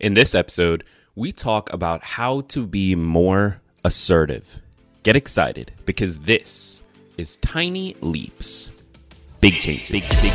In this episode, we talk about how to be more assertive. Get excited because this is Tiny Leaps. Big changes. Big, big.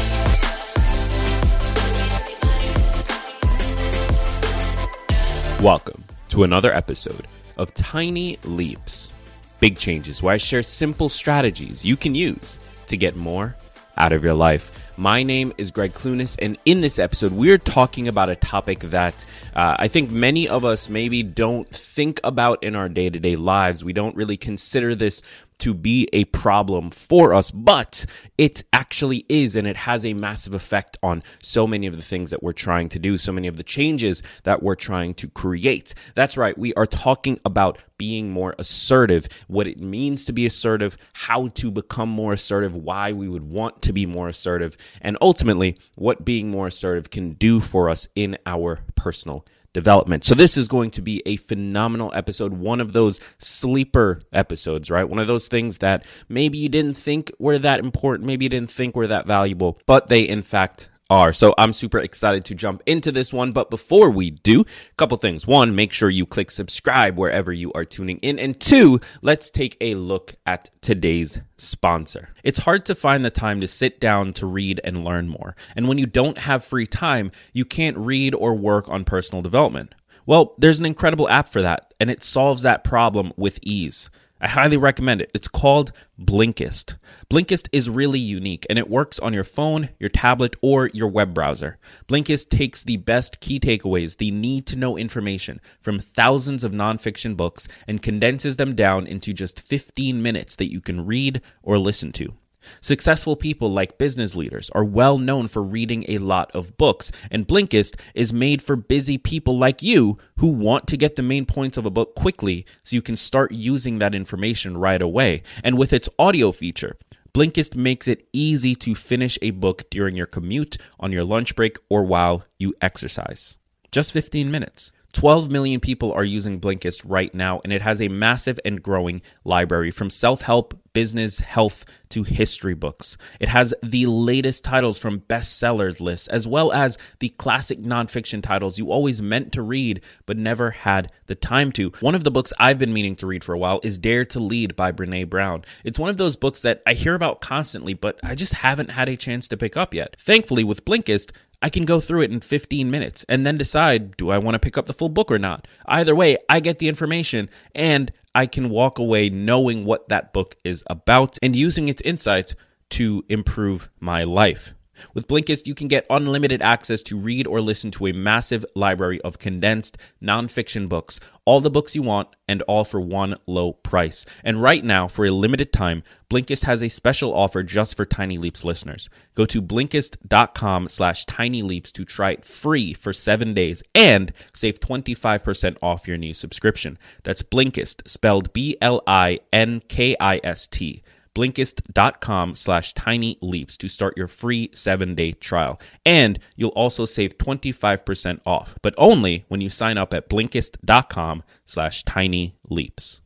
Welcome to another episode of Tiny Leaps. Big changes where I share simple strategies you can use to get more out of your life. My name is Greg Clunis, and in this episode, we're talking about a topic that uh, I think many of us maybe don't think about in our day to day lives. We don't really consider this to be a problem for us, but it actually is, and it has a massive effect on so many of the things that we're trying to do, so many of the changes that we're trying to create. That's right, we are talking about being more assertive, what it means to be assertive, how to become more assertive, why we would want to be more assertive, and ultimately what being more assertive can do for us in our personal development. So this is going to be a phenomenal episode, one of those sleeper episodes, right? One of those things that maybe you didn't think were that important, maybe you didn't think were that valuable, but they in fact are. So I'm super excited to jump into this one. But before we do, a couple things. One, make sure you click subscribe wherever you are tuning in. And two, let's take a look at today's sponsor. It's hard to find the time to sit down to read and learn more. And when you don't have free time, you can't read or work on personal development. Well, there's an incredible app for that, and it solves that problem with ease. I highly recommend it. It's called Blinkist. Blinkist is really unique and it works on your phone, your tablet, or your web browser. Blinkist takes the best key takeaways, the need to know information from thousands of nonfiction books and condenses them down into just 15 minutes that you can read or listen to. Successful people like business leaders are well known for reading a lot of books, and Blinkist is made for busy people like you who want to get the main points of a book quickly so you can start using that information right away. And with its audio feature, Blinkist makes it easy to finish a book during your commute, on your lunch break, or while you exercise. Just 15 minutes. 12 million people are using Blinkist right now, and it has a massive and growing library from self help, business, health to history books. It has the latest titles from bestsellers lists, as well as the classic nonfiction titles you always meant to read but never had the time to. One of the books I've been meaning to read for a while is Dare to Lead by Brene Brown. It's one of those books that I hear about constantly, but I just haven't had a chance to pick up yet. Thankfully, with Blinkist, I can go through it in 15 minutes and then decide do I want to pick up the full book or not. Either way, I get the information and I can walk away knowing what that book is about and using its insights to improve my life. With Blinkist, you can get unlimited access to read or listen to a massive library of condensed nonfiction books, all the books you want, and all for one low price. And right now, for a limited time, Blinkist has a special offer just for Tiny Leaps listeners. Go to Blinkist.com slash Tiny Leaps to try it free for seven days and save 25% off your new subscription. That's Blinkist, spelled B-L-I-N-K-I-S-T blinkist.com slash tiny leaps to start your free seven day trial. And you'll also save 25% off, but only when you sign up at blinkist.com slash tiny leaps.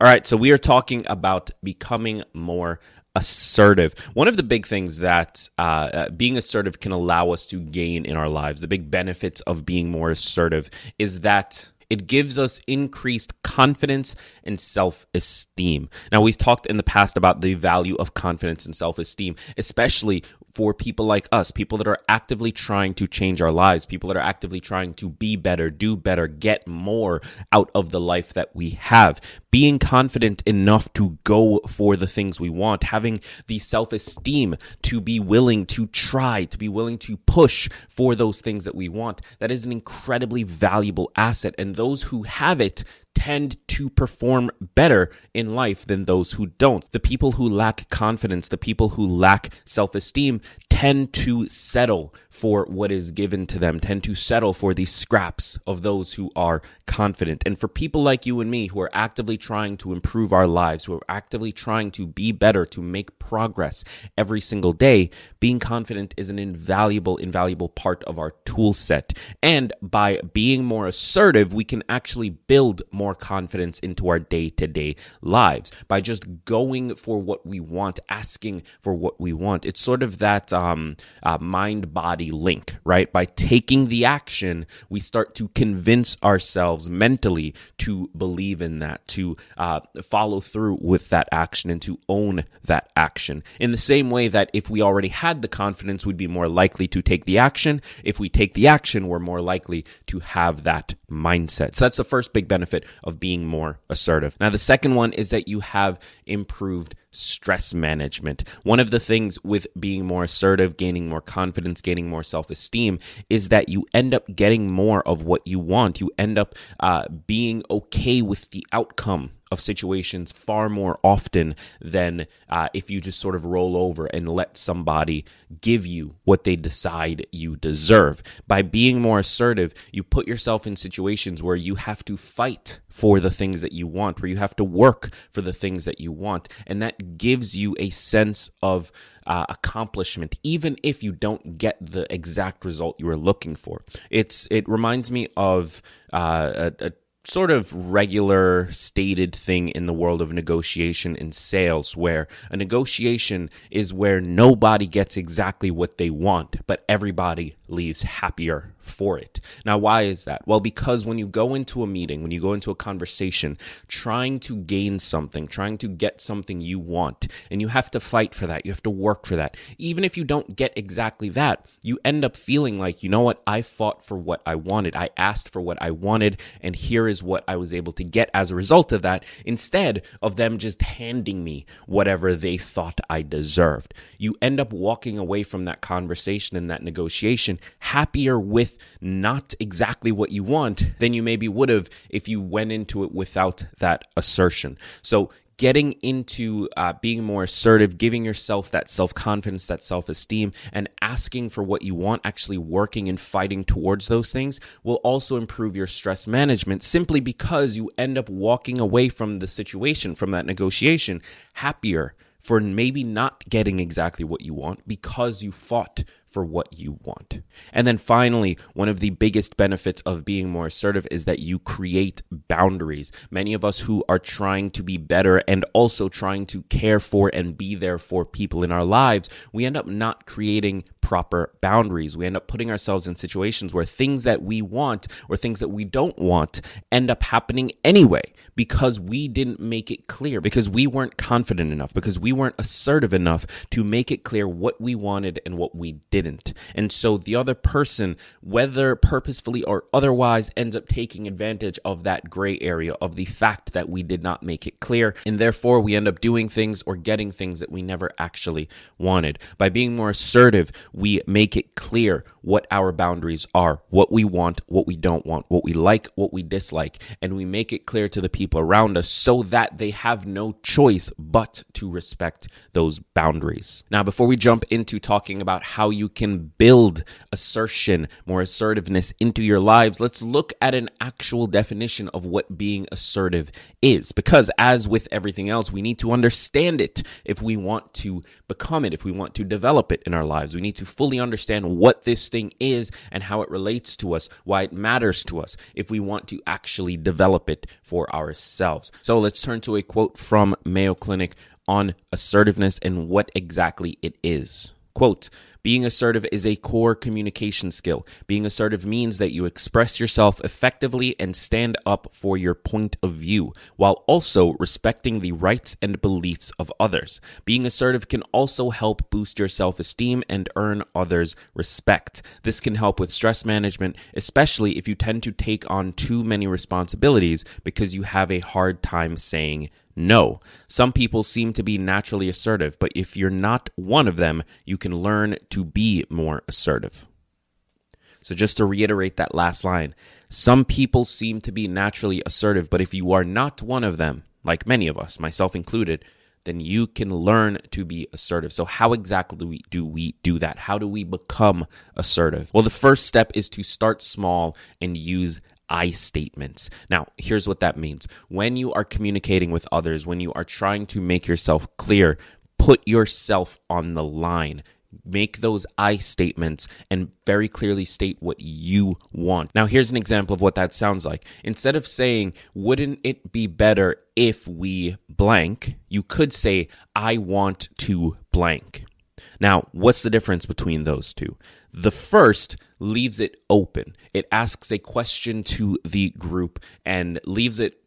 All right, so we are talking about becoming more assertive. One of the big things that uh, uh, being assertive can allow us to gain in our lives, the big benefits of being more assertive, is that it gives us increased confidence and self esteem. Now, we've talked in the past about the value of confidence and self esteem, especially for people like us, people that are actively trying to change our lives, people that are actively trying to be better, do better, get more out of the life that we have. Being confident enough to go for the things we want, having the self esteem to be willing to try, to be willing to push for those things that we want, that is an incredibly valuable asset. And those who have it tend to perform better in life than those who don't. The people who lack confidence, the people who lack self esteem, tend to settle for what is given to them, tend to settle for the scraps of those who are confident. And for people like you and me who are actively trying to improve our lives, who are actively trying to be better, to make progress every single day, being confident is an invaluable, invaluable part of our tool set. And by being more assertive, we can actually build more confidence into our day to day lives by just going for what we want, asking for what we want. It's sort of that. Um, um, uh, mind body link, right? By taking the action, we start to convince ourselves mentally to believe in that, to uh, follow through with that action, and to own that action. In the same way that if we already had the confidence, we'd be more likely to take the action. If we take the action, we're more likely to have that mindset. So that's the first big benefit of being more assertive. Now, the second one is that you have improved stress management. One of the things with being more assertive, gaining more confidence, gaining more self esteem is that you end up getting more of what you want. You end up uh, being okay with the outcome of situations far more often than uh, if you just sort of roll over and let somebody give you what they decide you deserve. By being more assertive, you put yourself in situations where you have to fight for the things that you want, where you have to work for the things that you want. And that gives you a sense of uh, accomplishment, even if you don't get the exact result you were looking for. It's it reminds me of uh, a, a sort of regular stated thing in the world of negotiation and sales where a negotiation is where nobody gets exactly what they want, but everybody leaves happier for it. Now, why is that? Well, because when you go into a meeting, when you go into a conversation, trying to gain something, trying to get something you want, and you have to fight for that, you have to work for that. Even if you don't get exactly that, you end up feeling like, you know what, I fought for what I wanted, I asked for what I wanted, and here is what I was able to get as a result of that, instead of them just handing me whatever they thought I deserved. You end up walking away from that conversation and that negotiation happier not exactly what you want than you maybe would have if you went into it without that assertion. So getting into uh, being more assertive, giving yourself that self confidence, that self esteem, and asking for what you want, actually working and fighting towards those things will also improve your stress management simply because you end up walking away from the situation, from that negotiation, happier for maybe not getting exactly what you want because you fought for what you want. And then finally, one of the biggest benefits of being more assertive is that you create boundaries. Many of us who are trying to be better and also trying to care for and be there for people in our lives, we end up not creating proper boundaries. We end up putting ourselves in situations where things that we want or things that we don't want end up happening anyway because we didn't make it clear, because we weren't confident enough, because we weren't assertive enough to make it clear what we wanted and what we didn't didn't. And so the other person, whether purposefully or otherwise, ends up taking advantage of that gray area of the fact that we did not make it clear. And therefore, we end up doing things or getting things that we never actually wanted. By being more assertive, we make it clear what our boundaries are, what we want, what we don't want, what we like, what we dislike. And we make it clear to the people around us so that they have no choice but to respect those boundaries. Now, before we jump into talking about how you can build assertion, more assertiveness into your lives, let's look at an actual definition of what being assertive is. Because as with everything else, we need to understand it if we want to become it, if we want to develop it in our lives. We need to fully understand what this thing is and how it relates to us, why it matters to us, if we want to actually develop it for ourselves. So let's turn to a quote from Mayo Clinic on assertiveness and what exactly it is. Quote, being assertive is a core communication skill. Being assertive means that you express yourself effectively and stand up for your point of view, while also respecting the rights and beliefs of others. Being assertive can also help boost your self esteem and earn others' respect. This can help with stress management, especially if you tend to take on too many responsibilities because you have a hard time saying no. Some people seem to be naturally assertive, but if you're not one of them, you can learn to be more assertive. So, just to reiterate that last line, some people seem to be naturally assertive, but if you are not one of them, like many of us, myself included, then you can learn to be assertive. So, how exactly do we do, that? How do we become assertive? Well, the first step is to start small and use I statements. Now, here's what that means. When you are communicating with others, when you are trying to make yourself clear, put yourself on the line. Make those I statements and very clearly state what you want. Now, here's an example of what that sounds like. Instead of saying, wouldn't it be better if we blank, you could say, I want to blank. Now, what's the difference between those two? The first leaves it open. It asks a question to the group and leaves it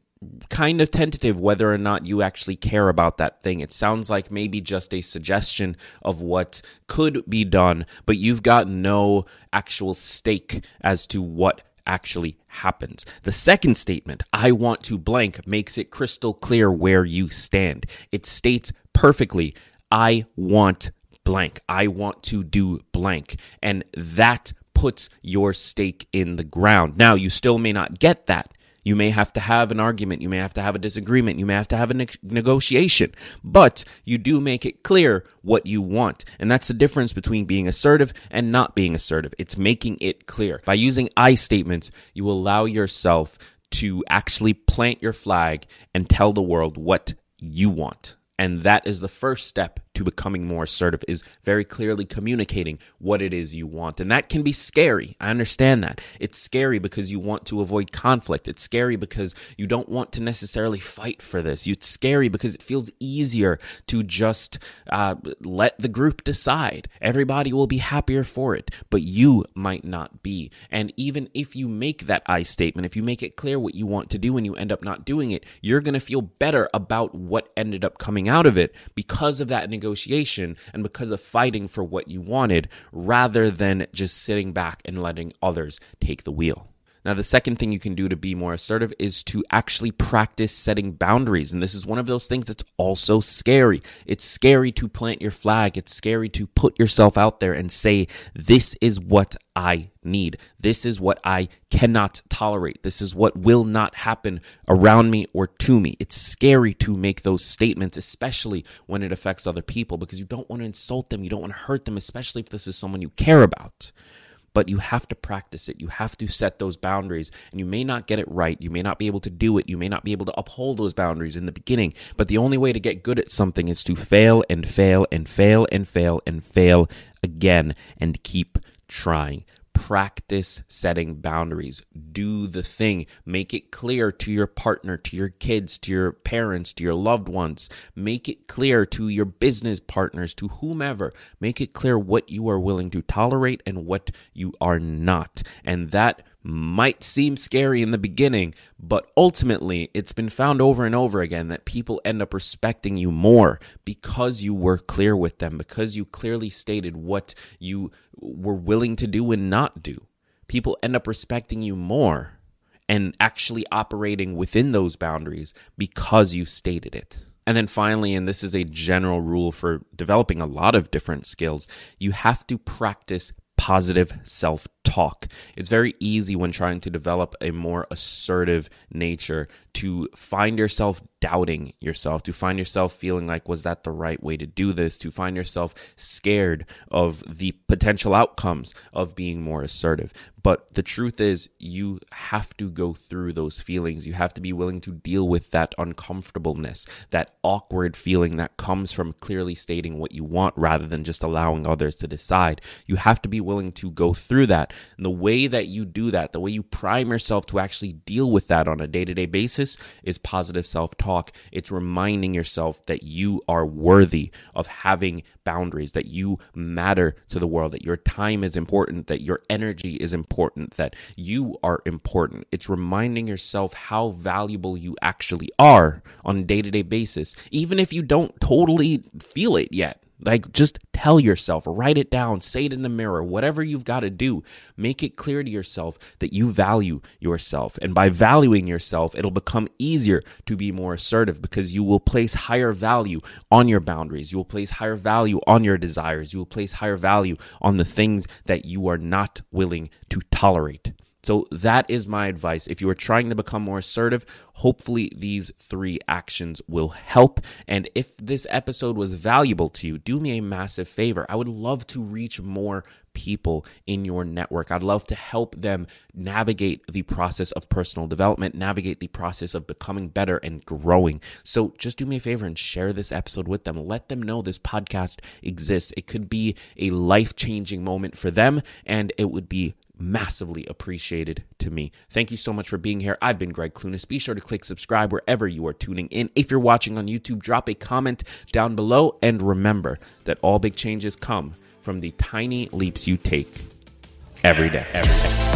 kind of tentative whether or not you actually care about that thing. It sounds like maybe just a suggestion of what could be done, but you've got no actual stake as to what actually happens. The second statement, I want to blank, makes it crystal clear where you stand. It states perfectly, I want blank. I want to do blank. And that puts your stake in the ground. Now, you still may not get that you may have to have an argument. You may have to have a disagreement. You may have to have a ne- negotiation. But you do make it clear what you want. And that's the difference between being assertive and not being assertive. It's making it clear. By using I statements, you allow yourself to actually plant your flag and tell the world what you want. And that is the first step to becoming more assertive is very clearly communicating what it is you want. And that can be scary. I understand that. It's scary because you want to avoid conflict. It's scary because you don't want to necessarily fight for this. It's scary because it feels easier to just uh, let the group decide. Everybody will be happier for it, but you might not be. And even if you make that I statement, if you make it clear what you want to do and you end up not doing it, you're going to feel better about what ended up coming out of it because of that negotiation negotiation and because of fighting for what you wanted rather than just sitting back and letting others take the wheel. Now, the second thing you can do to be more assertive is to actually practice setting boundaries. And this is one of those things that's also scary. It's scary to plant your flag. It's scary to put yourself out there and say, This is what I need. This is what I cannot tolerate. This is what will not happen around me or to me. It's scary to make those statements, especially when it affects other people, because you don't want to insult them. You don't want to hurt them, especially if this is someone you care about but you have to practice it. You have to set those boundaries, and you may not get it right. You may not be able to do it. You may not be able to uphold those boundaries in the beginning, but the only way to get good at something is to fail and fail and fail and fail and fail again and keep trying practice setting boundaries. Do the thing. Make it clear to your partner, to your kids, to your parents, to your loved ones. Make it clear to your business partners, to whomever. Make it clear what you are willing to tolerate and what you are not. And that might seem scary in the beginning, but ultimately it's been found over and over again that people end up respecting you more because you were clear with them, because you clearly stated what you were willing to do and not do. People end up respecting you more and actually operating within those boundaries because you stated it. And then finally, and this is a general rule for developing a lot of different skills, you have to practice positive self talk. It's very easy when trying to develop a more assertive nature to find yourself doubting yourself, to find yourself feeling like, was that the right way to do this? To find yourself scared of the potential outcomes of being more assertive. But the truth is, you have to go through those feelings. You have to be willing to deal with that uncomfortableness, that awkward feeling that comes from clearly stating what you want rather than just allowing others to decide. You have to be willing to go through that. And the way that you do that, the way you prime yourself to actually deal with that on a day to day basis is positive self talk. It's reminding yourself that you are worthy of having boundaries, that you matter to the world, that your time is important, that your energy is important, that you are important. It's reminding yourself how valuable you actually are on a day to day basis, even if you don't totally feel it yet. Like, just tell yourself, write it down, say it in the mirror, whatever you've got to do. Make it clear to yourself that you value yourself. And by valuing yourself, it'll become easier to be more assertive because you will place higher value on your boundaries. You will place higher value on your desires. You will place higher value on the things that you are not willing to tolerate. So that is my advice. If you are trying to become more assertive, hopefully these three actions will help. And if this episode was valuable to you, do me a massive favor. I would love to reach more people in your network. I'd love to help them navigate the process of personal development, navigate the process of becoming better and growing. So just do me a favor and share this episode with them. Let them know this podcast exists. It could be a life changing moment for them, and it would be massively appreciated to me. Thank you so much for being here. I've been Greg Clunis. Be sure to click subscribe wherever you are tuning in. If you're watching on YouTube, drop a comment down below. And remember that all big changes come from the tiny leaps you take every day. Every day.